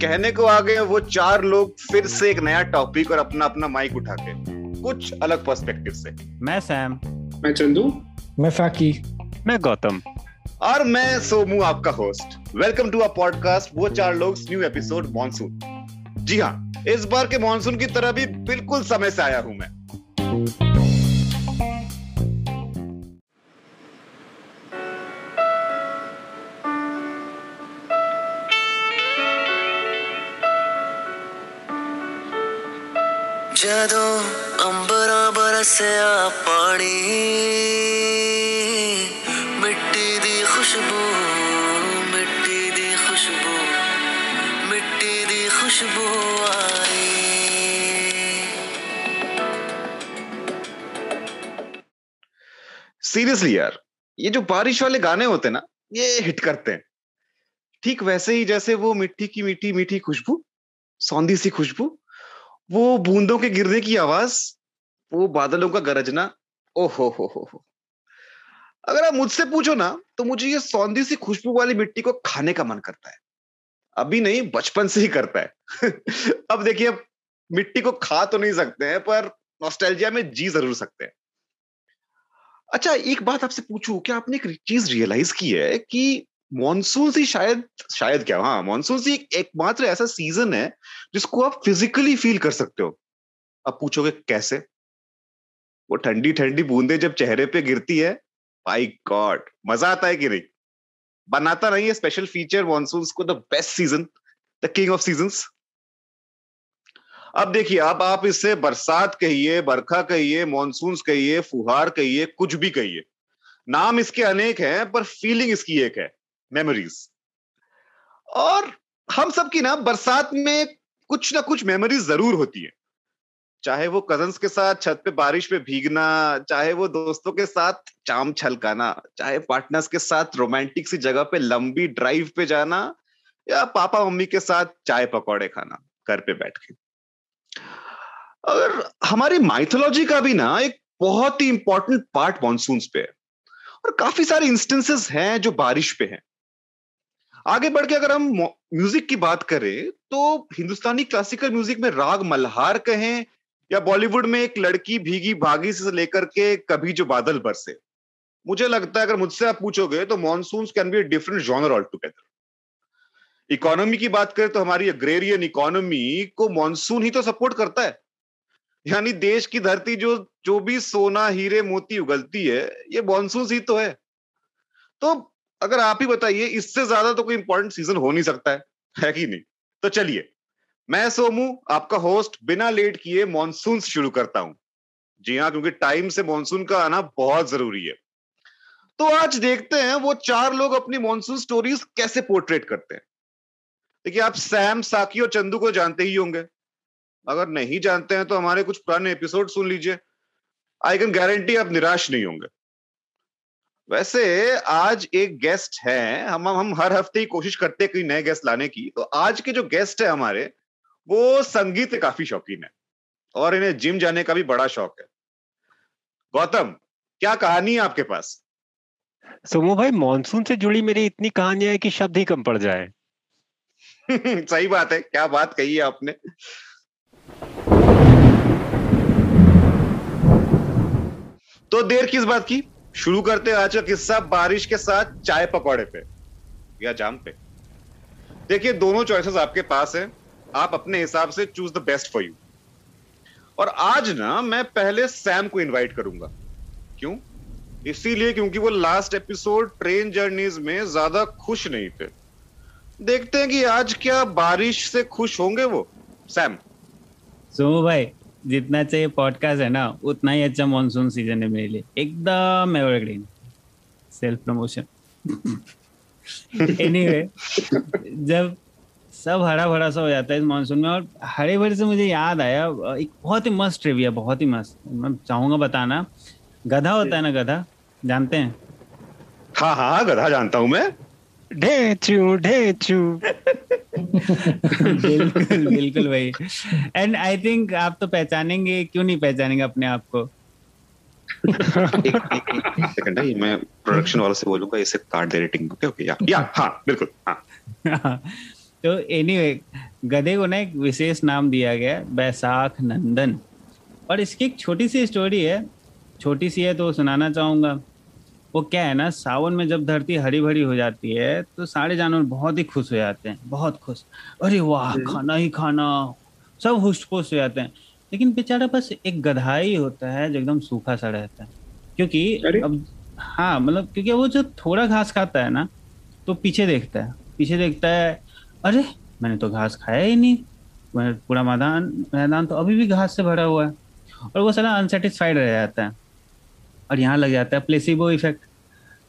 कहने को आ गए वो चार लोग फिर से एक नया टॉपिक और अपना अपना माइक उठा के। कुछ अलग पर्सपेक्टिव से। मैं सैम। मैं चंदू। मैं फाकी मैं गौतम। और मैं सोमू आपका host welcome to a podcast वो चार लोग न्यू एपिसोड मॉनसून जी हाँ इस बार के मॉनसून की तरह भी बिल्कुल समय से आया हूँ मैं। ਜਦੋਂ ਅੰਬਰਾਂ ਬਰਸਿਆ ਪਾਣੀ ਮਿੱਟੀ ਦੀ ਖੁਸ਼ਬੂ ਮਿੱਟੀ ਦੀ ਖੁਸ਼ਬੂ ਮਿੱਟੀ ਦੀ ਖੁਸ਼ਬੂ ਆਈ सीरियसली यार ये जो बारिश वाले गाने होते हैं ना ये हिट करते हैं ठीक वैसे ही जैसे वो मिट्टी की मीठी मीठी खुशबू सौंधी सी खुशबू वो बूंदों के गिरने की आवाज़, वो बादलों का गरजना। ओ हो हो हो। अगर आप मुझसे पूछो ना तो मुझे ये सौंधी सी खुशबू वाली मिट्टी को खाने का मन करता है। अभी नहीं, बचपन से ही करता है। अब देखिए मिट्टी को खा तो नहीं सकते हैं, पर नॉस्टैल्जिया में जी ज़रूर सकते हैं। अच्छा एक बात आपसे पूछूँ, क्या आपने एक चीज़ रियलाइज़ की है कि मॉनसून सी शायद शायद क्या हाँ मॉनसून एक एकमात्र ऐसा सीज़न है जिसको आप फिजिकली फील कर सकते हो। अब पूछोगे कैसे? वो ठंडी ठंडी बूंदे जब चेहरे पे गिरती है बाई गॉड मज़ा आता है कि नहीं? बनाता नहीं है स्पेशल फीचर मॉनसून को the best season the king of season अब देखिए, अब आप इससे बरसात कहिए, बरखा कहिए मॉनसून कहिए, फुहार कहिए, कुछ भी कहिए। नाम इसके अनेक हैं, पर फीलिंग इसकी एक है। मेमोरीज और हम सब की ना बरसात में कुछ ना कुछ मेमोरीज ज़रूर होती है। चाहे वो कजन्स के साथ छत पे बारिश में भीगना, चाहे वो दोस्तों के साथ चाम छलकाना, चाहे पार्टनर्स के साथ रोमांटिक सी जगह पे लंबी ड्राइव पे जाना, या पापा मम्मी के साथ चाय पकौड़े खाना, घर पे बैठ के। और हमारी माइथोलॉजी का भी ना एक बहुत ही इंपॉर्टेंट पार्ट मानसून पे है। और काफ़ी सारे इंस्टेंसेस हैं जो बारिश पे हैं। आगे बढ़ के अगर हम म्यूज़िक की बात करें तो हिंदुस्तानी क्लासिकल म्यूज़िक में राग मल्हार कहें, या बॉलीवुड में एक लड़की भीगी भागी से लेकर के कभी जो बादल बरसे। मुझे लगता है अगर मुझसे आप पूछोगे तो monsoon can be different genre all together economy की बात करें तो हमारी अग्रेरियन इकोनॉमी को मानसून ही तो सपोर्ट करता है। यानी देश की धरती जो जो भी सोना, हीरे, मोती उगलती है, ये मानसून ही तो है। तो अगर आप ही बताइए, इससे ज़्यादा तो कोई इंपॉर्टेंट सीज़न हो नहीं सकता है। है कि नहीं? तो चलिए, मैं सोमू, आपका होस्ट बिना लेट किए मॉनसून शुरू करता हूँ। जी हाँ क्योंकि टाइम से मॉनसून का आना बहुत ज़रूरी है। तो आज देखते हैं, वो चार लोग अपनी मॉनसून स्टोरीज कैसे पोर्ट्रेट करते हैं। देखिए, आप सैम, साकी और चंदू को जानते ही होंगे। अगर नहीं जानते हैं तो हमारे कुछ पुराने एपिसोड सुन लीजिए। आई कैन गारंटी आप निराश नहीं होंगे। वैसे आज एक गेस्ट है। हम हम हर हफ़्ते ही कोशिश करते हैं कोई नए गेस्ट लाने की। तो आज के जो गेस्ट है हमारे वो संगीत के काफ़ी शौकीन है। और इन्हें जिम जाने का भी बड़ा शौक है। गौतम क्या कहानी है आपके पास? सोमू भाई मॉनसून से जुड़ी मेरी इतनी कहानियाँ है कि शब्द ही कम पड़ जाए। सही बात है। क्या बात कही है आपने? तो देर किस बात की? शुरू करते आज का किस्सा बारिश के साथ चाय पकौड़े पे या जाम पे। देखिए, दोनों चॉइसेस आपके पास हैं। आप अपने हिसाब से choose the best for you और आज ना, मैं पहले सैम को इनवाइट करूँगा। क्यों? इसीलिए क्योंकि वो लास्ट एपिसोड ट्रेन जर्नीज में ज़्यादा खुश नहीं थे। देखते हैं कि आज क्या बारिश से खुश होंगे वो। सैम सोमू भाई जितना चाहिए पॉडकास्ट है ना उतना ही अच्छा मॉनसून सीज़न है मेरे लिए। एकदम एवरग्रीन सेल्फ प्रमोशन एनीवे जब सब हरा भरा सा हो जाता है इस मानसून में और हरे भरे से मुझे याद आया एक बहुत ही मस्त ट्रिविया बहुत ही मस्त। मैं चाहूँगा बताना। गधा होता है ना गधा? जानते हैं? हाँ हाँ गधा जानता हूँ मैं। ढेचू ढेचू। बिल्कुल बिल्कुल भाई। एंड आई थिंक आप तो पहचानेंगे क्यों नहीं पहचानेंगे अपने आप को? सेकंड है मैं प्रोडक्शन वालों से बोलूँगा इसे काट दे रेटिंग ओके ओके या या हाँ बिल्कुल हाँ। तो एनीवे गधे को ना एक विशेष नाम दिया गया बैसाख नंदन। और इसकी एक छोटी सी स्टोरी है छोटी सी है तो सुनाना चाहूँगा। वो क्या है ना सावन में जब धरती हरी भरी हो जाती है तो सारे जानवर बहुत ही खुश हो जाते हैं बहुत खुश। अरे वाह खाना ही खाना सब हुश पुश हो जाते हैं। लेकिन बेचारा बस एक गधा ही होता है जो एकदम सूखा सा रहता है। क्योंकि अरे? अब हाँ मतलब क्योंकि वो जो थोड़ा घास खाता है ना तो पीछे देखता है पीछे देखता है अरे मैंने तो घास खाया ही नहीं पूरा मैदान मैदान तो अभी भी घास से भरा हुआ है। और वो सारा अनसेटिस्फाइड रह जाता है। और यहाँ लग जाता है प्लेसिबो इफ़ेक्ट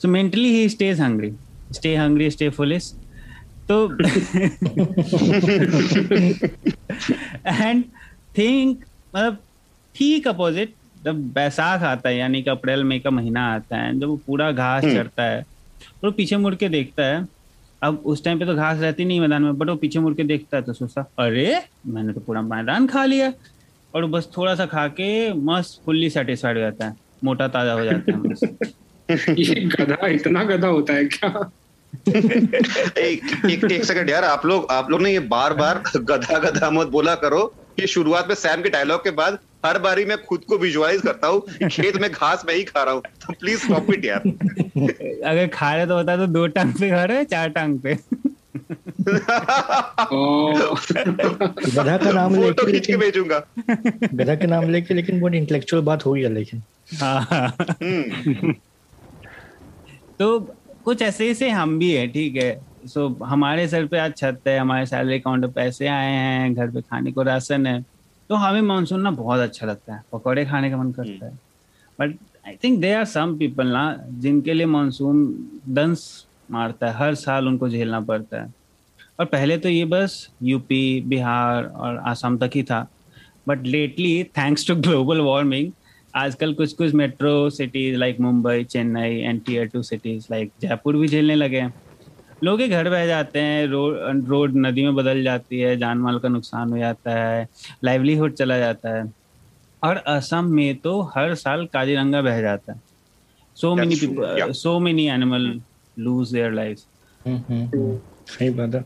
सो मेंटली ही stay hungry stay hungry stay foolish तो एंड थिंक मतलब ठीक अपोजिट जब बैसाख आता है यानी कि अप्रैल मई का महीना आता है जब वो पूरा घास हम्म। चढ़ता है और वो पीछे मुड़ के देखता है। अब उस टाइम पे तो घास रहती नहीं मैदान में बट वो पीछे मुड़ के देखता है तो सोचता अरे मैंने तो पूरा मैदान खा लिया। और बस थोड़ा सा खा के मस्त फुल्ली सेटिस्फाइड हो जाता है। मोटा ताज़ा हो जाता है। ये गधा इतना गधा होता है क्या? एक एक एक सेकंड यार आप लोग आप लोग ने ये बार बार गधा गधा मत बोला करो ये शुरुआत में सैम के डायलॉग के बाद हर बारी मैं खुद को विजुअलाइज करता हूँ खेत में घास मैं ही खा रहा हूँ। तो प्लीज़ स्टॉप इट यार। अगर खा रहे तो होता तो दो टांग पे खा रहे चार टांग पे। गधा का नाम लेके खींच के लेकिन भेजूँगा। गधा के नाम लेके लेकिन बहुत इंटेलेक्चुअल बात हो गया लेकिन। हम्म, तो कुछ ऐसे ही से हम भी है ठीक है। सो हमारे सर पे आज छत है हमारे सैलरी अकाउंट पे पैसे आए हैं घर पे खाने को राशन है। तो हमें मानसून ना बहुत अच्छा लगता है पकौड़े खाने का मन करता है। But I think they are some people ना जिनके लिए मानसून दंस मारता है हर साल उनको झेलना पड़ता है। और पहले तो ये बस यूपी बिहार और आसाम तक ही था। But lately thanks to global warming आजकल कुछ कुछ metro cities like Mumbai Chennai and tier two cities like Jaipur भी झेलने लगे हैं। लोग घर बह जाते हैं रोड रोड नदी में बदल जाती है जान माल का नुकसान हो जाता है लाइवलीहुड चला जाता है। और असम में तो हर साल काजीरंगा बह जाता है। So many people so many animal lose their life सही बात है।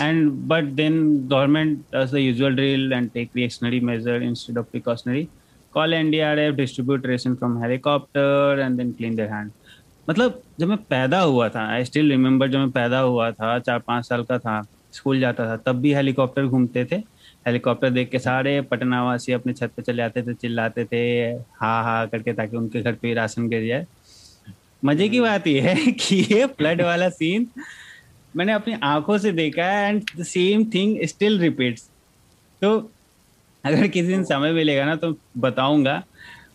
And but then government does the usual drill and take reactionary measure instead of precautionary call NDRF distribute ration from helicopter and then clean their hand मतलब जब मैं पैदा हुआ था I still remember जब मैं पैदा हुआ था, चार पाँच साल का था, स्कूल जाता था, तब भी हेलीकॉप्टर घूमते थे। हेलीकॉप्टर देख के सारे पटना वासी अपने छत पे चले जाते थे, चिल्लाते थे, हा हा करके ताकि उनके घर पे राशन गिर जाए। मज़े की बात यह है कि ये फ्लड वाला सीन मैंने अपनी आँखों से देखा है and the same thing still repeats तो अगर किसी दिन समय मिलेगा ना तो बताऊँगा,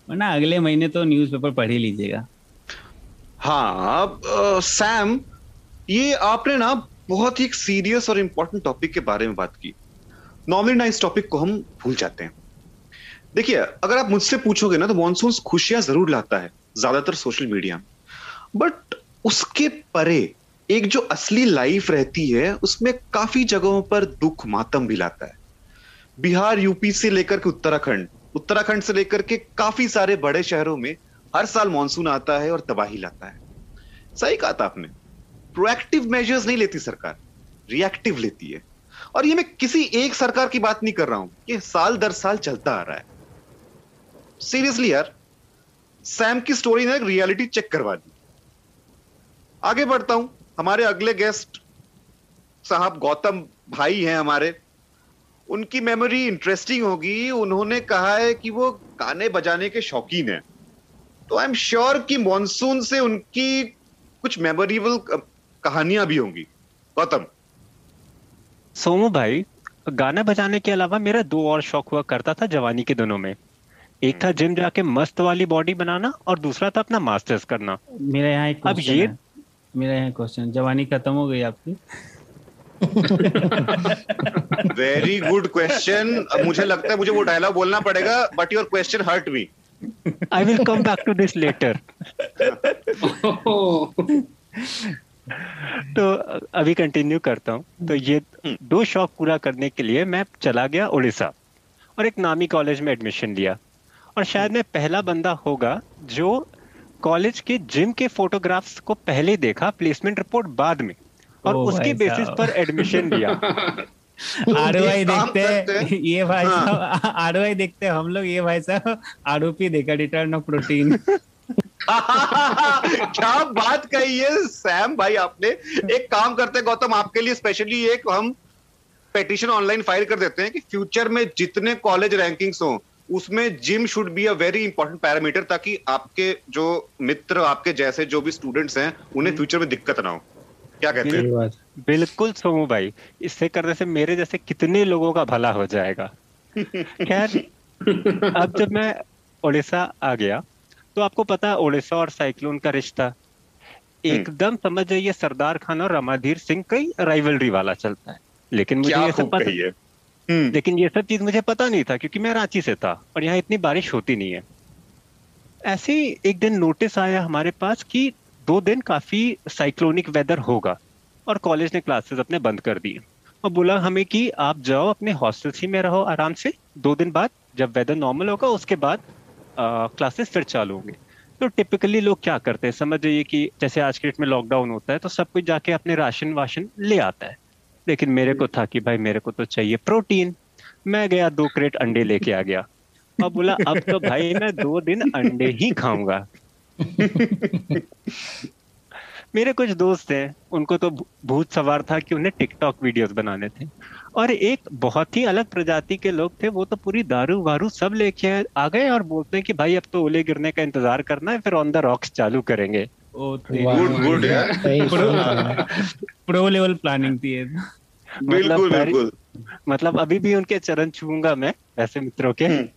वरना अगले महीने तो न्यूज़पेपर पढ़ ही लीजिएगा। हाँ सैम ये आपने ना बहुत ही एक सीरियस और इम्पोर्टेंट टॉपिक के बारे में बात की। नॉर्मली ना इस टॉपिक को हम भूल जाते हैं। देखिए, अगर आप मुझसे पूछोगे ना तो मानसून खुशियाँ ज़रूर लाता है, ज़्यादातर सोशल मीडिया बट उसके परे एक जो असली लाइफ रहती है, उसमें काफ़ी जगहों पर दुख मातम भी लाता है। बिहार यूपी से लेकर के उत्तराखंड उत्तराखंड से लेकर के काफ़ी सारे बड़े शहरों में हर साल मानसून आता है और तबाही लाता है। सही कहा था आपने। प्रोएक्टिव मेजर्स नहीं लेती सरकार रिएक्टिव लेती है। और ये मैं किसी एक सरकार की बात नहीं कर रहा हूँ, ये साल दर साल चलता आ रहा है। सीरियसली यार सैम की स्टोरी ने रियलिटी चेक करवा दी। आगे बढ़ता हूँ। हमारे अगले गेस्ट साहब गौतम भाई हैं हमारे। उनकी मेमोरी इंटरेस्टिंग होगी। उन्होंने कहा है कि वो गाने बजाने के शौकीन है। तो आई एम श्योर कि मॉनसून से उनकी कुछ मेमोरेबल कहानियाँ भी होंगी। गौतम। सोमू भाई गाना बजाने के अलावा मेरा दो और शौक हुआ करता था जवानी के दिनों में। एक था जिम जाके मस्त वाली बॉडी बनाना और दूसरा था अपना मास्टर्स करना। मेरा यहाँ अब ये- है। मेरा यहाँ क्वेश्चन जवानी खत्म हो गई आपकी। वेरी गुड क्वेश्चन मुझे लगता है मुझे वो डायलॉग बोलना पड़ेगा but your question hurt me I will come back to this later तो अभी कंटिन्यू करता हूँ। तो ये दो शौक पूरा करने के लिए मैं चला गया उड़ीसा और एक नामी कॉलेज में एडमिशन लिया। और शायद मैं पहला बंदा होगा जो कॉलेज के जिम के फोटोग्राफ्स को पहले देखा प्लेसमेंट रिपोर्ट बाद में और ओ उसके बेसिस पर एडमिशन लिया आरओआई देखते हैं। ये भाई हाँ। साहब आरओआई देखते हैं हम लोग ये भाई साहब आरोपी देखा रिटर्न ऑफ़ प्रोटीन क्या बात कही है सैम भाई आपने एक काम करते गौतम आपके लिए स्पेशली एक हम पेटिशन ऑनलाइन फ़ाइल कर देते हैं कि फ्यूचर में जितने कॉलेज रैंकिंग्स हो उसमें gym should be a very important parameter ताकि आपके जो मित्र आपके जैसे जो भी स्टूडेंट्स हैं उन्हें फ्यूचर में दिक्कत ना हो। क्या कहते हैं? बिल्कुल सोमू भाई इससे करने से मेरे जैसे कितने लोगों का भला हो जाएगा। खैर अब जब मैं उड़ीसा आ गया तो आपको पता है उड़ीसा और साइक्लोन का रिश्ता। एकदम समझ जाइए सरदार खान और रमाधीर सिंह कई राइवलरी वाला चलता है। लेकिन मुझे ये सब पता है? हम्म, लेकिन ये सब चीज़ मुझे पता नहीं था, क्योंकि मैं रांची से था और यहाँ इतनी बारिश होती नहीं है। ऐसे ही एक दिन नोटिस आया हमारे पास कि दो दिन काफ़ी साइक्लोनिक वेदर होगा और कॉलेज ने क्लासेस अपने बंद कर दिए। और बोला हमें कि आप जाओ, अपने हॉस्टल ही में रहो आराम से। दो दिन बाद जब वेदर नॉर्मल होगा, उसके बाद क्लासेस फिर चालू होंगे। तो टिपिकली लोग क्या करते हैं? समझ जाइए कि जैसे आज के डेट में लॉकडाउन होता है तो सब कुछ जाके अपने राशन वाशन ले आता है। लेकिन मेरे को था कि भाई मेरे को तो चाहिए प्रोटीन। मैं गया दो क्रेट अंडे लेके आ गया। और बोला अब तो भाई मैं दो दिन अंडे ही खाऊँगा। मेरे कुछ दोस्त हैं उनको तो भूत सवार था कि उन्हें टिकटॉक वीडियोस बनाने थे। और एक बहुत ही अलग प्रजाति के लोग थे वो तो पूरी दारू वारू सब लेके आ गए और बोलते हैं कि भाई अब तो ओले गिरने का इंतज़ार करना है फिर ऑन द रॉक्स चालू करेंगे। प्रो लेवल प्लानिंग थी। बिल्कुल मतलब बिल्कुल। मतलब अभी भी उनके चरण छूँगा मैं ऐसे मित्रों के। हम्म,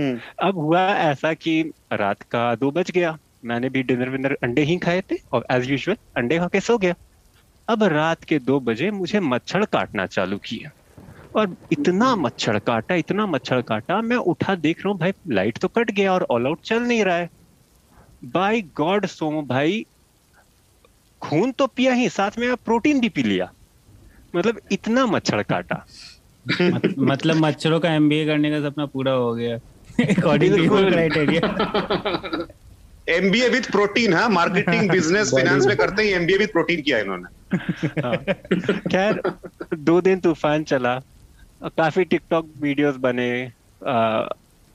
हम्म, अब हुआ ऐसा कि रात का दो बज गया। मैंने भी डिनर विनर अंडे ही खाए थे और एज यूजुअल अंडे खा के सो गया। अब रात के दो बजे मुझे मच्छर काटना चालू किया और इतना मच्छर काटा इतना मच्छर काटा मैं उठा देख रहा हूँ भाई लाइट तो कट गया और ऑल आउट चल नहीं रहा है। बाय गॉड सोमो भाई खून तो पिया ही साथ में प्रोटीन भी पी लिया। मतलब इतना मच्छर काटा। मत, मतलब मच्छरों का एमबीए करने का सपना पूरा हो गया। According to criteria MBA with protein हाँ? मार्केटिंग बिज़नेस फाइनेंस में करते ही एमबीए विद प्रोटीन किया इन्होंने। हाँ। खैर दो दिन तूफ़ान चला काफ़ी टिकटॉक वीडियोस बने आ,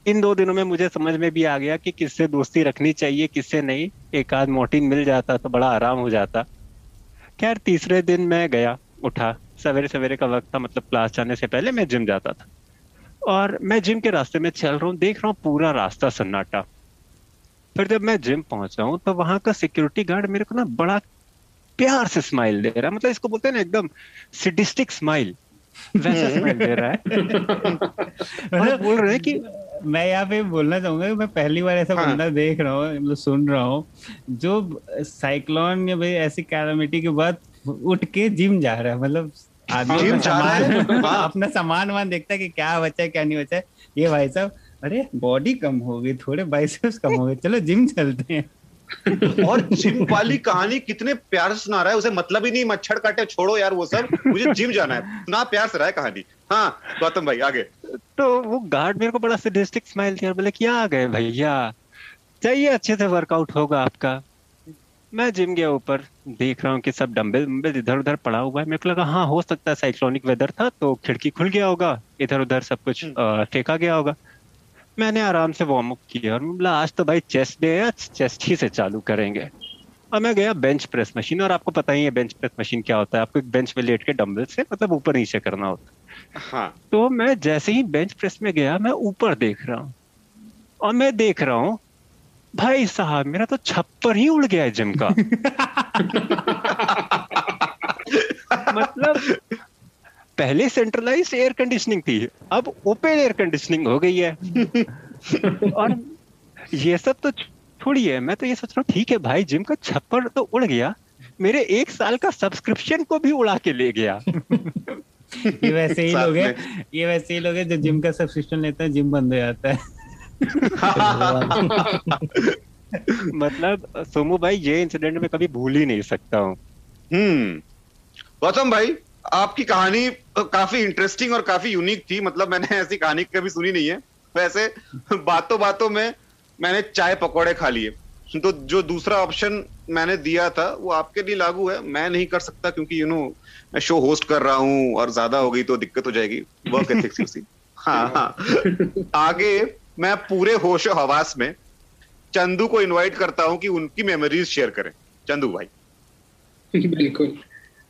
इन दो दिनों में मुझे समझ में भी आ गया कि किससे दोस्ती रखनी चाहिए किससे नहीं। एक आध मोटिन मिल जाता तो बड़ा आराम हो जाता। खैर तीसरे दिन मैं गया उठा। सवेरे सवेरे का वक्त था मतलब क्लास जाने से पहले मैं जिम जाता था। और मैं जिम के रास्ते में चल रहा हूँ देख रहा हूँ पूरा रास्ता सन्नाटा। फिर जब मैं जिम पहुँचा हूँ तो वहाँ का सिक्योरिटी गार्ड मेरे को ना बड़ा प्यार से स्माइल दे रहा है। मतलब इसको बोलते हैं ना एकदम सिडिस्टिक स्माइल वैसा स्माइल दे रहा है। और बोल रहे हैं कि मैं यहाँ पे बोलना चाहूँगा कि मैं पहली बार ऐसा हाँ। बंदा देख रहा हूँ मतलब सुन रहा हूँ जो साइक्लोन या भाई ऐसी कैलामिटी के बाद उठ के जिम जा रहा है। मतलब आदमी जिम अपना जा रहा है, सामान। अपना सामान वामान देखता है कि क्या बचा है क्या नहीं बचा। है ये भाई साहब अरे बॉडी कम हो गई थोड़े बाइसेप्स कम हो गए। चलो जिम चलते हैं। और जिम वाली कहानी कितने प्यार से सुना रहा है उसे मतलब ही नहीं मच्छर काटे छोड़ो यार वो सब। मुझे जिम जाना है। ना प्यार से रहा है कहानी। हाँ गौतम भाई आगे। तो वो गार्ड मेरे को बड़ा सिडिस्टिक स्माइल दिया। बोले क्या आ गए भैया? चाहिए अच्छे से वर्कआउट होगा आपका। मैं जिम गया ऊपर। देख रहा हूँ कि सब डंबल वंबल इधर उधर पड़ा हुआ है। मेरे को लगा हाँ हो सकता है साइक्लोनिक वेदर था तो खिड़की खुल गया होगा इधर उधर सब कुछ फेंका गया होगा। मैंने आराम से वार्म अप किया और बोला आज तो भाई चेस्ट डे है चेस्ट ही से चालू करेंगे। और मैं गया बेंच प्रेस मशीन और आपको पता ही है बेंच प्रेस मशीन क्या होता है। आपको एक बेंच पे लेट के डंबल से मतलब ऊपर नीचे करना होता है। हाँ। तो मैं जैसे ही बेंच प्रेस में गया मैं ऊपर देख रहा हूँ। और मैं देख रहा हूँ भाई साहब मेरा तो छप्पर ही उड़ गया है जिम का मतलब पहले सेंट्रलाइज एयर कंडीशनिंग थी अब ओपन एयर कंडीशनिंग हो गई है और ये सब तो छोड़िए मैं तो ये सोच रहा हूँ ठीक है भाई जिम का छप्पर तो उड़ गया मेरे एक साल का सब्सक्रिप्शन को भी उड़ा के ले गया ये वैसे ही लोग हैं ये वैसे ही लोग हैं जो जिम का सब्सक्रिप्शन लेते हैं जिम बंद हो जाता है मतलब सोमू भाई ये इंसिडेंट में कभी भूल ही नहीं सकता हूँ। हम्म। गौतम भाई आपकी कहानी काफ़ी इंटरेस्टिंग और काफ़ी यूनिक थी। मतलब मैंने ऐसी कहानी कभी सुनी नहीं है। वैसे बातों बातों में मैंने चाय पकौड़े खा लिए। तो जो दूसरा ऑप्शन मैंने दिया था वो आपके लिए लागू है। मैं नहीं कर सकता क्योंकि यू नो मैं शो होस्ट कर रहा हूँ और ज़्यादा हो गई तो दिक्कत हो जाएगी। वर्क एथिक्स हाँ हाँ। आगे मैं पूरे होश हवास में चंदू को इनवाइट करता हूँ कि उनकी मेमोरीज शेयर करें। चंदू भाई। बिल्कुल।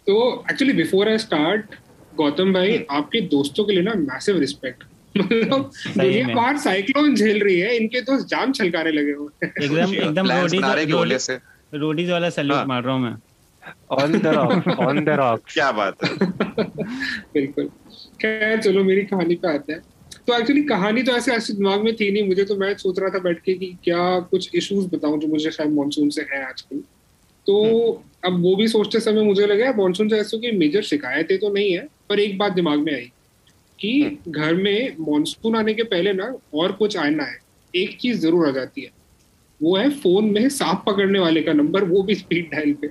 तो actually before I start Gautam भाई हम्म। आपके दोस्तों के लिए ना मैसिव रिस्पेक्ट मतलब दुनिया बाहर साइक्लोन झेल रही है इनके दोस्त जाम छलकाने लगे हुए एकदम एकदम रोडीज से। रोडीज वाला सैल्यूट हाँ। मार रहा हूँ मैं। On the rock on the rock क्या बात है। बिल्कुल। खैर चलो मेरी कहानी पे आते हैं। तो एक्चुअली कहानी तो ऐसे ऐसे दिमाग में थी नहीं मुझे तो मैं सोच रहा था बैठ के कि क्या कुछ इश्यूज़ बताऊँ जो मुझे शायद मानसून से है आजकल। तो अब वो भी सोचते समय मुझे लगा मानसून से ऐसे कोई मेजर शिकायतें तो नहीं है। पर एक बात दिमाग में आई कि घर में मानसून आने के पहले ना और कुछ आना है एक चीज़ ज़रूर आ जाती है। वो है फ़ोन में सांप पकड़ने वाले का नंबर वो भी स्पीड डायल पे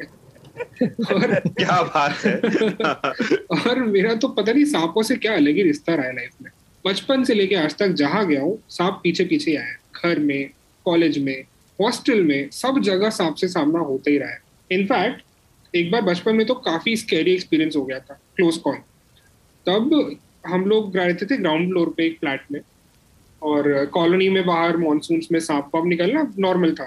और क्या बात है। और मेरा तो पता नहीं सांपों से क्या अलग ही रिश्ता रहा है लाइफ में। बचपन से लेके आज तक जहाँ गया हूँ, सांप पीछे पीछे आया घर में कॉलेज में हॉस्टल में, सब जगह सांप से सामना होता ही रहा है। इनफैक्ट एक बार बचपन में तो काफ़ी स्कैरी एक्सपीरियंस हो गया था क्लोज कॉल तब हम लोग रहते थे ग्राउंड फ्लोर पे एक फ्लैट में और कॉलोनी में बाहर मानसून में सांप वाप निकलना नॉर्मल था।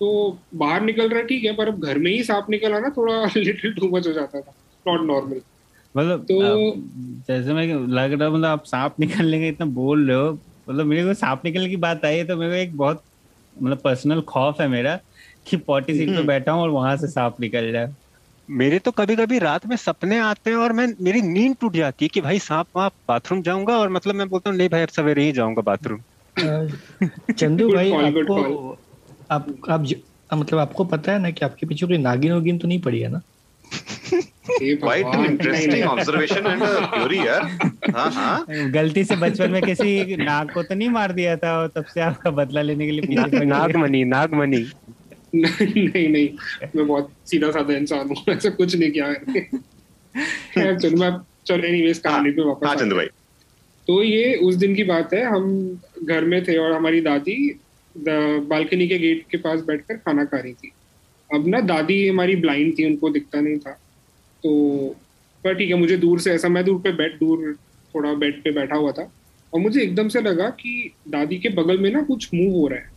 तो बाहर निकल रहा ठीक है, पर अब घर में ही सांप निकल आना थोड़ा लिटिल टू मच हो जाता था नॉट नॉर्मल मतलब तो- जैसे मैं लग रहा मतलब आप सांप निकलने का इतना बोल रहे हो। मतलब मेरे को सांप निकलने की बात आई है तो मेरे को एक बहुत मतलब पर्सनल खौफ है मेरा कि पॉटी सीट पे बैठा हूँ और वहाँ से सांप निकल जाए। मेरे तो कभी कभी रात में सपने आते हैं और मैं मेरी नींद टूट जाती है कि भाई सांप वहाँ बाथरूम जाऊँगा और मतलब मैं बोलता हूँ नहीं भाई अब सवेरे ही जाऊँगा बाथरूम चंदू भाई आपको आप आप मतलब आपको पता है ना कि आपके पीछे कोई नागिन वागिन तो नहीं पड़ी है ना? Quite interesting observation and theory यार। हाँ हाँ। गलती से बचपन में किसी नाग को तो नहीं मार दिया था और तब से आपका बदला लेने के लिए पीछे ना, पड़ गए। नागमणि नागमणि। नहीं नहीं नहीं। मैं बहुत सीधा साधा इंसान हूँ ऐसा कुछ नहीं किया मैंने। चलो मैं चलो एनीवेज कहानी पे वापस हाँ चंदू भाई तो ये उस दिन की बात है हम घर में थे और हमारी दादी बालकनी के गेट के पास बैठकर खाना खा रही थी। अब ना दादी हमारी ब्लाइंड थी उनको दिखता नहीं था। तो पर ठीक है मुझे दूर से ऐसा मैं दूर पे बैठ दूर थोड़ा बेड पे बैठा हुआ था। और मुझे एकदम से लगा कि दादी के बगल में ना कुछ मूव हो रहा है।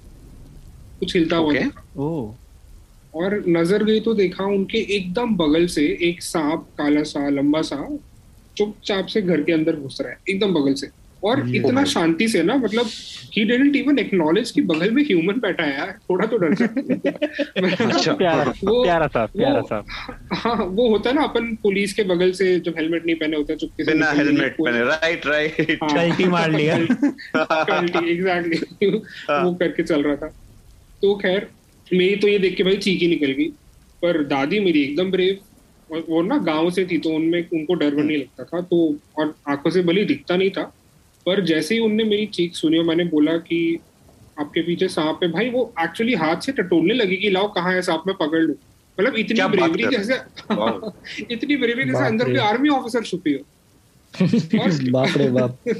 कुछ हिलता हुआ Okay. दिखा। ओह और नज़र गई तो देखा उनके एकदम बगल से एक सांप काला सा लंबा सा चुपचाप से घर के अंदर घुस रहा है एकदम बगल से। और इतना शांति से ना मतलब ही डिडंट इवन एक्नॉलेज कि बगल में ह्यूमन बैठा है यार थोड़ा तो डर अच्छा। प्यारा वो- प्यारा प्यारा वो- हाँ वो होता है ना अपन पुलिस के बगल से जब हेलमेट नहीं पहने होते चुपके से बिना हेलमेट पहने राइट राइट हाँ, मार लिया। एग्जैक्टली वो करके चल रहा था। तो खैर मेरी तो ये देख के भाई चीखी निकल गई। पर दादी मेरी एकदम ब्रेव और वो ना गाँव से थी तो उनमें उनको डर वर नहीं लगता था तो और आँखों से भली दिखता नहीं था पर जैसे ही उनने मेरी चीख सुनी और मैंने बोला कि आपके पीछे सांप है भाई वो एक्चुअली हाथ से टटोलने लगी कि लाओ कहाँ है सांप मैं पकड़ लूँ। मतलब इतनी ब्रेवरी जैसे इतनी ब्रेवरी जैसे अंदर। कोई आर्मी ऑफिसर छुपी हो। और बाप रे बाप।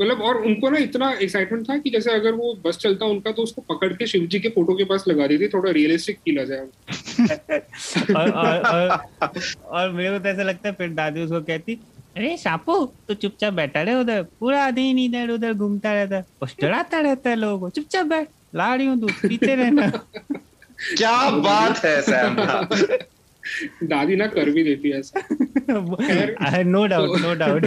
मतलब और उनको ना इतना एक्साइटमेंट था कि जैसे अगर वो बस चलता उनका तो उसको पकड़ के शिव जी के फ़ोटो के पास लगा देती थोड़ा रियलिस्टिक फील आ जाए और, और, और, और मेरे को तो ऐसा लगता है फिर दादी उसको कहती अरे सापू तो चुपचाप बैठा रहे उधर। पूरा दिन इधर उधर घूमता रहता। है बस डराता रहता है लोगों को। चुपचाप बैठ। ला रही हूँ दूध पीते रहना। क्या बात है सैम दादी ना कर भी देती है ऐसा। नो डाउट नो डाउट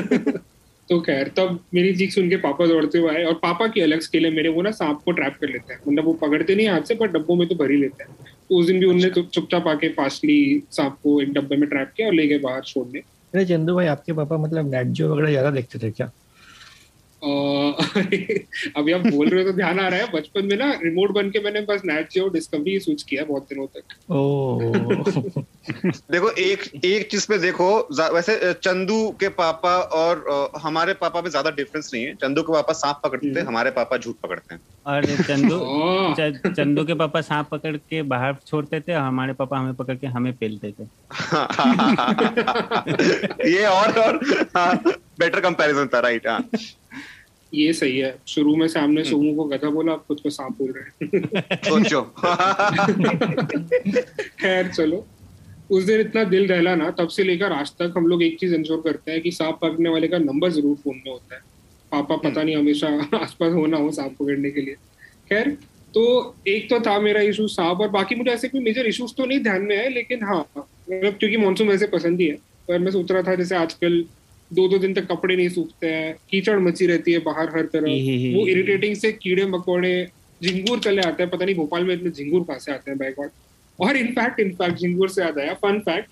तो खैर तब मेरी चीख सुन के पापा दौड़ते हुए आए और पापा की अलग स्किल है। मेरे वो ना सांप को ट्रैप कर लेते हैं। मतलब वो पकड़ते नहीं हाथ से पर डब्बों में तो भरी लेते हैं। तो उस दिन भी उनने तो चुपचाप आके फास्टली सांप को एक डब्बे में ट्रैप किया और ले गए बाहर छोड़ने। अरे चंदू भाई आपके पापा मतलब नेट जियो वगैरह ज़्यादा देखते थे क्या? अभी आप बोल रहे हो तो ध्यान आ रहा है बचपन में ना रिमोट बन के मैंने बस नेट जियो डिस्कवरी स्विच किया बहुत दिनों तक। देखो एक एक चीज़ पे देखो वैसे चंदू के पापा और हमारे पापा में ज़्यादा डिफरेंस नहीं है। चंदू के पापा सांप पकड़ते हैं हम्म। हमारे पापा झूठ पकड़ते हैं। और चंदू चंदू के पापा सांप पकड़ के बाहर छोड़ते थे और हमारे पापा हमें पकड़ के हमें पेलते थे। ये और और बेटर कंपैरिजन था राइट हाँ। ये सही है। शुरू में सामने सोमू को गधा बोला अब खुद को सांप बोल रहे हैं। सोचो। खैर चलो। उस दिन इतना दिल दहला ना तब से लेकर आज तक हम लोग एक चीज़ इंश्योर करते हैं कि सांप पकड़ने वाले का नंबर ज़रूर फ़ोन में होता है। पापा पता नहीं हमेशा आसपास होना हो सांप पकड़ने के लिए। खैर तो एक तो था मेरा इशू सांप और बाकी मुझे ऐसे कोई मेजर इश्यूज़ तो नहीं ध्यान में है लेकिन हाँ मतलब क्योंकि मानसून वैसे पसंद ही है। पर मैं सोच रहा था जैसे आजकल दो दो दिन तक कपड़े नहीं सूखते हैं कीचड़ मची रहती है बाहर हर तरफ़। वो इरिटेटिंग से कीड़े मकोड़े झिंगूर चले आते हैं पता नहीं भोपाल में इतने झिंगूर कहाँ से आते हैं गॉड और। इनफैक्ट इनफैक्ट झिंगूर से याद आया फन फैक्ट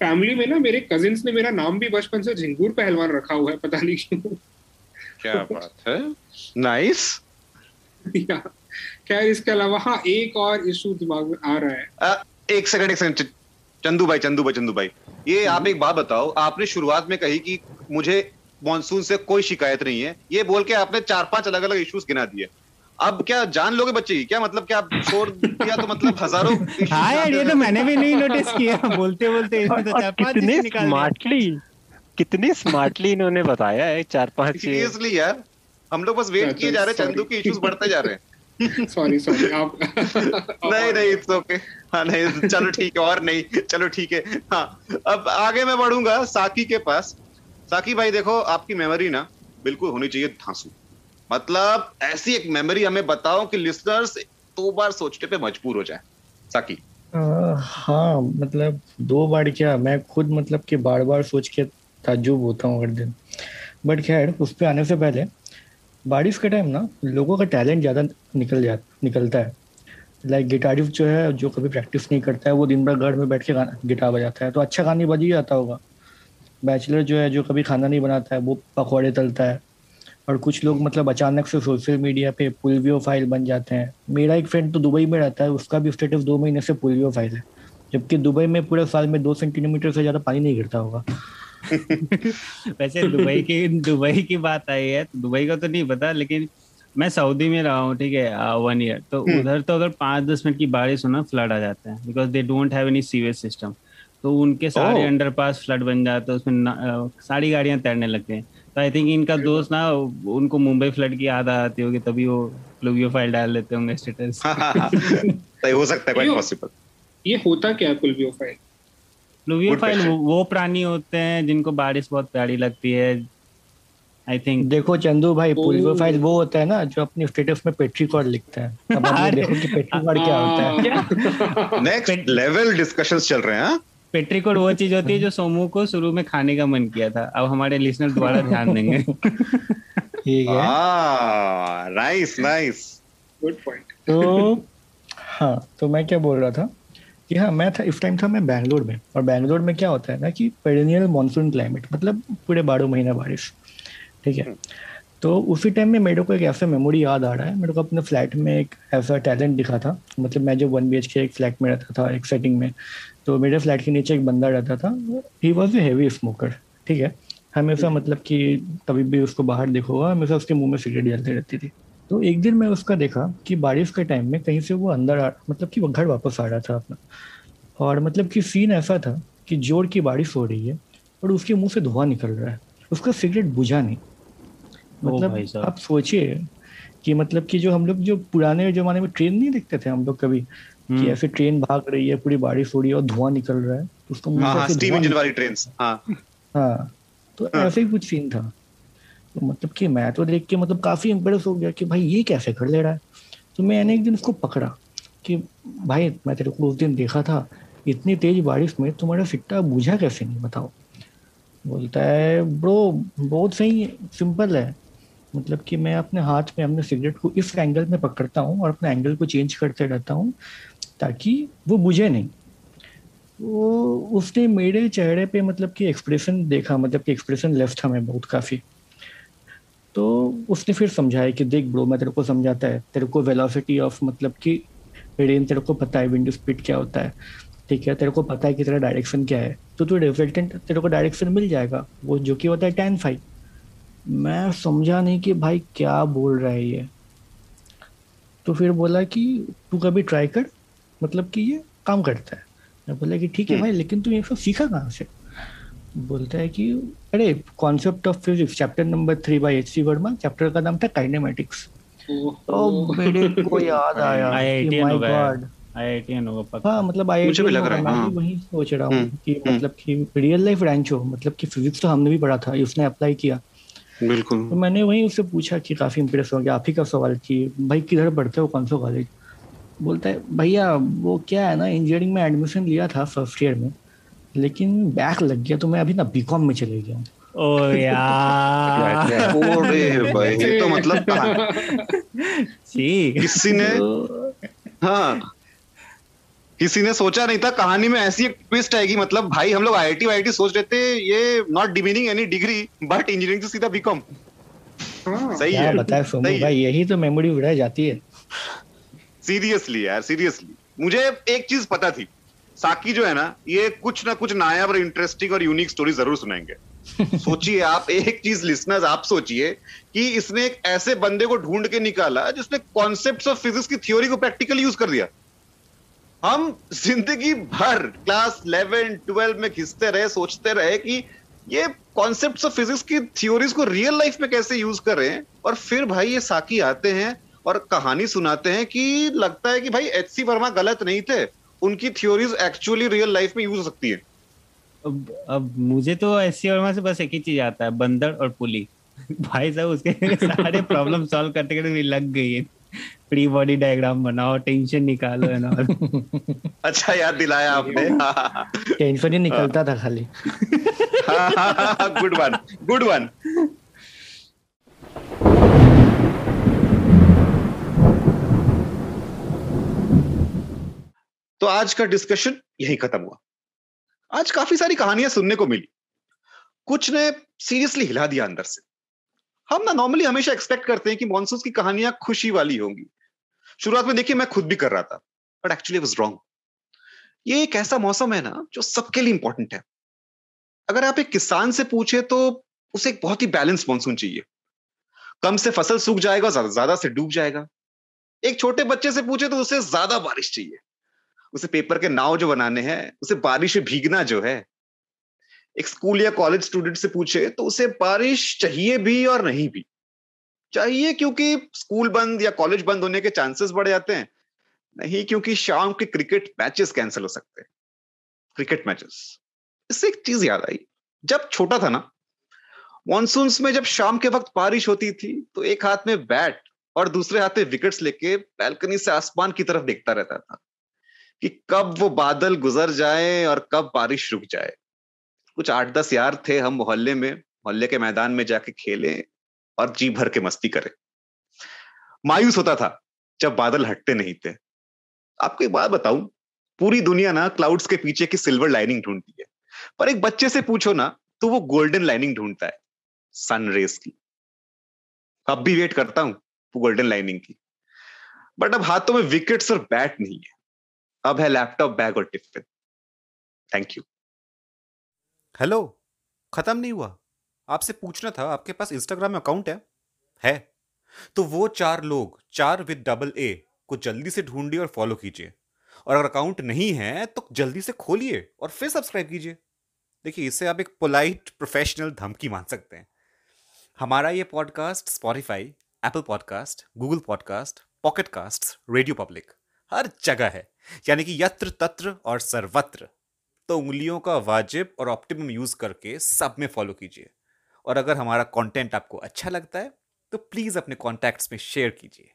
फैमिली में ना मेरे कजिन्स ने मेरा नाम भी बचपन से झिंगूर पहलवान रखा हुआ है पता नहीं क्यों। क्या बात है। नाइस या, खैर इसके अलावा हाँ एक और इशू दिमाग में आ रहा है। अ, एक सेकंड एक सेकंड चंदू भाई चंदू भाई चंदू भाई। ये आप एक बात बताओ आपने शुरुआत में कही कि मुझे मॉनसून से कोई शिकायत नहीं है। ये बोल के आपने चार पाँच अलग अलग इश्यूज़ गिना दिए। अब क्या जान लोगे बच्चे की? क्या मतलब क्या आप छोड़ दिया तो मतलब हज़ारों हाँ यार ये तो मैंने भी नहीं नोटिस किया। बोलते बोलते इसमें तो चार पाँच कितने स्मार्टली कितनी स्मार्टली इन्होंने बताया है चार पाँच सीरियसली यार हम लोग बस वेट अच्छा, किए जा रहे हैं चंदू के इश्यूज़ बढ़ते जा रहे हैं। सॉरी सॉरी आप नहीं नहीं इट्स ओके हाँ नहीं चलो ठीक है और नहीं चलो ठीक है। हाँ अब आगे मैं बढ़ूँगा साकी के पास। साकी भाई देखो आपकी मेमोरी ना बिल्कुल होनी चाहिए धांसू। मतलब ऐसी एक मेमोरी हमें बताओ कि लिसनर्स दो बार सोचने पे मजबूर हो जाए। साकी। आ, हाँ मतलब दो बार क्या मैं खुद मतलब कि बार बार सोच के ताजुब होता हूँ हर दिन। बट खैर उस पर आने से पहले बारिश के टाइम ना लोगों का टैलेंट ज़्यादा निकल जा निकलता है। लाइक गिटारिस्ट जो है, जो कभी प्रैक्टिस नहीं करता है, वो दिन भर घर में बैठ के गिटार बजाता है। तो अच्छा गाने बज ही जाता होगा। बैचलर जो है, जो कभी खाना नहीं बनाता है, वो पकौड़े तलता है। और कुछ लोग मतलब अचानक से सोशल मीडिया पे पुलवियो फ़ाइल बन जाते हैं। मेरा एक फ्रेंड तो दुबई में रहता है, उसका भी स्टेटस दो महीने से पुलवियो फ़ाइल है। जबकि दुबई में पूरे साल में दो सेंटीमीटर से ज़्यादा पानी नहीं गिरता होगा। वैसे दुबई की दुबई की बात आई है, दुबई का तो नहीं पता, लेकिन मैं सऊदी में रहा हूँ ठीक है वन ईयर तो उधर तो अगर पाँच दस मिनट की बारिश हो ना फ्लड आ जाता है because they don't have any sewage system तो उनके सारे Oh. अंडरपास फ्लड बन जाते हैं उसमें सारी गाड़ियाँ तैरने लगते हैं। तो आई थिंक इनका दोस्त ना उनको मुंबई फ्लड की याद आती होगी तभी वो फ्लूवियो फ़ाइल डाल लेते होंगे स्टेटस सही हो सकता है क्वाइट पॉसिबल ये होता क्या है पुलवियो फ़ाइल फ्लूवियो Good फ़ाइल वो प्राणी होते हैं जिनको बारिश बहुत प्यारी लगती है आई थिंक देखो चंदू भाई ओ। पुलवियो फ़ाइल वो होता है ना जो अपनी स्टेटस में पेट्रिकॉर्ड लिखता है। अब आप देखो कि पेट्रिकॉर्ड क्या होता है। नेक्स्ट लेवल डिस्कशंस चल रहे हैं हाँ? पेट्रिकोट वो चीज़ होती है जो सोमू को शुरू में खाने का मन किया था। अब हमारे लिसनर दोबारा ध्यान देंगे। ठीक है। Ah, nice nice good point तो हाँ तो मैं क्या बोल रहा था? कि हाँ मैं था इस टाइम था मैं बैंगलोर में। और बैंगलोर में क्या होता है ना कि पेरिनियल मानसून क्लाइमेट मतलब पूरे बारह महीना बारिश। ठीक है। तो उसी टाइम में मेरे को एक ऐसा मेमोरी याद आ रहा है। मेरे को अपने फ्लैट में एक ऐसा टैलेंट दिखा था। मतलब मैं जो वन बीएच के एक फ्लैट में रहता था एक सेटिंग में तो मेरे फ्लैट के नीचे एक बंदा रहता था। He was a heavy smoker ठीक है। हमेशा मतलब कि कभी भी उसको बाहर देखो हुआ हमेशा उसके मुँह में सिगरेट जलती रहती थी। तो एक दिन मैं उसका देखा कि बारिश के टाइम में कहीं से वो अंदर आ मतलब कि वो घर वापस आ रहा था अपना। और मतलब कि सीन ऐसा था कि ज़ोर की बारिश हो रही है और उसके मुँह से धुआँ निकल रहा है। उसका सिगरेट बुझा नहीं। मतलब आप सोचिए कि मतलब कि जो हम लोग जो पुराने जमाने में ट्रेन नहीं देखते थे हम लोग कभी कि हम्म। ऐसे ट्रेन भाग रही है पूरी बारिश हो रही है और धुआँ निकल रहा है उसको हाँ हाँ स्टीम इंजन वाली ट्रेन हाँ। हाँ तो हाँ। ऐसे ही कुछ सीन था। तो मतलब कि मैं तो देख के मतलब काफ़ी इम्प्रेस हो गया कि भाई ये कैसे कर ले रहा है। तो मैंने एक दिन उसको पकड़ा कि भाई मैं तेरे को उस दिन देखा था इतनी तेज बारिश में तुम्हारा सिक्का बुझा कैसे नहीं बताओ। बोलता है, ब्रो, बहुत सही, सिंपल है। मतलब कि मैं अपने हाथ में, अपने सिगरेट को इस एंगल में पकड़ता हूँ और अपने एंगल को चेंज करते रहता हूँ, ताकि वो बुझे नहीं। वो उसने मेरे चेहरे पे मतलब कि एक्सप्रेशन देखा मतलब कि एक्सप्रेशन लेफ़्ट था मैं बहुत काफ़ी। तो उसने फिर समझाया कि, देख ब्रो, मैं तेरे को समझाता है, तेरे को वेलोसिटी ऑफ़ मतलब कि रेन तेरे को पता है विंडो स्पीड क्या होता है। ठीक है तेरे को पता है कि तेरा डायरेक्शन क्या है। तो तू रिजल्टेंट तेरे को डायरेक्शन मिल जाएगा। वो जो कि होता है टेन फाइव मैं समझा नहीं कि भाई क्या बोल रहा है ये। तो फिर बोला कि तू कभी ट्राई कर मतलब कि ये काम करता है। मैं बोला कि ठीक है भाई लेकिन तू ये सब सीखा कहाँ से? बोलता है कि अरे concept of physics chapter number three by H C Verma chapter का नाम था काइनेमेटिक्स तो मेरे को याद आया कि माय गॉड पक्का। हाँ मतलब मुझे भी लग रहा है, हाँ। वही सोच रहा हूँ हम्म, कि हम्म। मतलब कि रियल लाइफ रैंचो मतलब कि फिजिक्स तो हमने भी पढ़ा था उसने अप्लाई किया। बिल्कुल। तो मैंने वही उससे पूछा कि काफ़ी इंप्रेस हो गया आप ही का सवाल कि भाई किधर पढ़ते हो कौन सा कॉलेज बोलता है भैया वो क्या है ना इंजीनियरिंग में एडमिशन लिया था फ़र्स्ट ईयर में लेकिन बैक लग गया तो मैं अभी ना बीकॉम में चले गया हूँ। ओ यार। ओरे भाई ये तो मतलब छी किसी ने तो हाँ। किसी ने सोचा नहीं था कहानी में ऐसी एक ट्विस्ट आएगी मतलब भाई हम लोग आई आई टी सोच रहे थे ये not demeaning any degree but engineering से सीधा बीकॉम हाँ। सही है। बताए सोमू सही है। भाई यही तो मेमोरी रह जाती है। सीरियसली यार सीरियसली मुझे एक चीज़ पता थी साकी जो है ना ये कुछ ना कुछ नायाब और इंटरेस्टिंग और यूनिक स्टोरी ज़रूर सुनाएँगे। सोचिए आप एक चीज़ लिसनर्स आप सोचिए कि इसने एक ऐसे बंदे को ढूंढ के निकाला जिसने कॉन्सेप्ट्स ऑफ़ फिजिक्स की थ्योरी को प्रैक्टिकली यूज़ कर दिया। हम ज़िंदगी भर क्लास 11 12 में घिसते रहे, सोचते रहे कि ये कॉन्सेप्ट्स ऑफ़ फिजिक्स की थ्योरीज को रियल लाइफ में कैसे यूज़ कर रहे हैं? और फिर भाई ये साकी आते हैं और कहानी सुनाते हैं कि लगता है कि भाई एच सी वर्मा गलत नहीं थे। उनकी थ्योरीज एक्चुअली रियल लाइफ में यूज़ हो सकती है। अब अब मुझे तो एच सी वर्मा से बस एक ही चीज़ आता है, बंदर और पुली। भाई साहब, उसके सारे प्रॉब्लम सॉल्व करते करते लग गई है। प्री बॉडी डायग्राम बनाओ टेंशन निकालो है ना? अच्छा याद दिलाया आपने। टेंशन ही निकलता था खाली। गुड वन गुड वन तो आज का डिस्कशन यही खत्म हुआ। आज काफ़ी सारी कहानियाँ सुनने को मिली। कुछ ने सीरियसली हिला दिया अंदर से। हम ना नॉर्मली हमेशा एक्सपेक्ट करते हैं कि मॉनसून की कहानियाँ खुशी वाली होंगी। शुरुआत में देखिए, मैं खुद भी कर रहा था बट एक्चुअली वाज रॉन्ग ये एक ऐसा मौसम है ना, जो सबके लिए इंपॉर्टेंट है। अगर आप एक किसान से पूछे तो उसे एक बहुत ही बैलेंस मानसून चाहिए। कम से फ़सल सूख जाएगा, ज़्यादा से डूब जाएगा। एक छोटे बच्चे से पूछे तो उसे ज़्यादा बारिश चाहिए। उसे पेपर के नाव जो बनाने हैं, उसे बारिश में भीगना जो है एक स्कूल या कॉलेज स्टूडेंट से पूछे तो उसे बारिश चाहिए भी और नहीं भी। चाहिए क्योंकि स्कूल बंद या कॉलेज बंद होने के चांसेस बढ़ जाते हैं, नहीं क्योंकि शाम के क्रिकेट मैचेस कैंसिल हो सकते हैं। Cricket matches. इससे एक चीज़ याद आई, जब छोटा था ना मानसून में जब शाम के वक्त बारिश होती थी तो एक हाथ में बैट और दूसरे हाथ में विकेट्स लेके बैल्कनी से आसमान की तरफ़ देखता रहता था कि कब वो बादल गुजर जाए और कब बारिश रुक जाए। कुछ आठ दस यार थे हम मोहल्ले में, मोहल्ले के मैदान में जाके खेले और जी भर के मस्ती करें। मायूस होता था जब बादल हटते नहीं थे। आपको एक बात बताऊँ, पूरी दुनिया ना क्लाउड्स के पीछे की सिल्वर लाइनिंग ढूंढती है। पर एक बच्चे से पूछो ना तो वो गोल्डन लाइनिंग ढूंढता है सन रेस की। अब भी वेट करता हूँ गोल्डन लाइनिंग की। बट अब हाथों में विकेट्स और बैट नहीं है। अब है लैपटॉप बैग और टिफ़िन थैंक यू हेलो, खत्म नहीं हुआ। आपसे पूछना था, आपके पास इंस्टाग्राम अकाउंट है? है। तो वो चार लोग, चार विद डबल ए को जल्दी से ढूंढिए और फॉलो कीजिए। और अगर अकाउंट नहीं है तो जल्दी से खोलिए और फिर सब्सक्राइब कीजिए। देखिए, इससे आप एक पोलाइट प्रोफेशनल धमकी मान सकते हैं। हमारा ये podcast Spotify Apple podcast Google podcast Pocket Cast Radio Public हर जगह है। यानी कि यत्र तत्र और सर्वत्र। तो उंगलियों का वाजिब और ऑप्टिमम यूज़ करके सब में फॉलो कीजिए। और अगर हमारा कंटेंट आपको अच्छा लगता है तो प्लीज़ अपने कॉन्टैक्ट्स में शेयर कीजिए।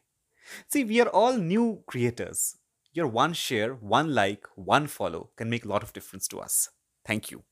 See we are all new creators your one share one like one follow can make lot of difference to us thank you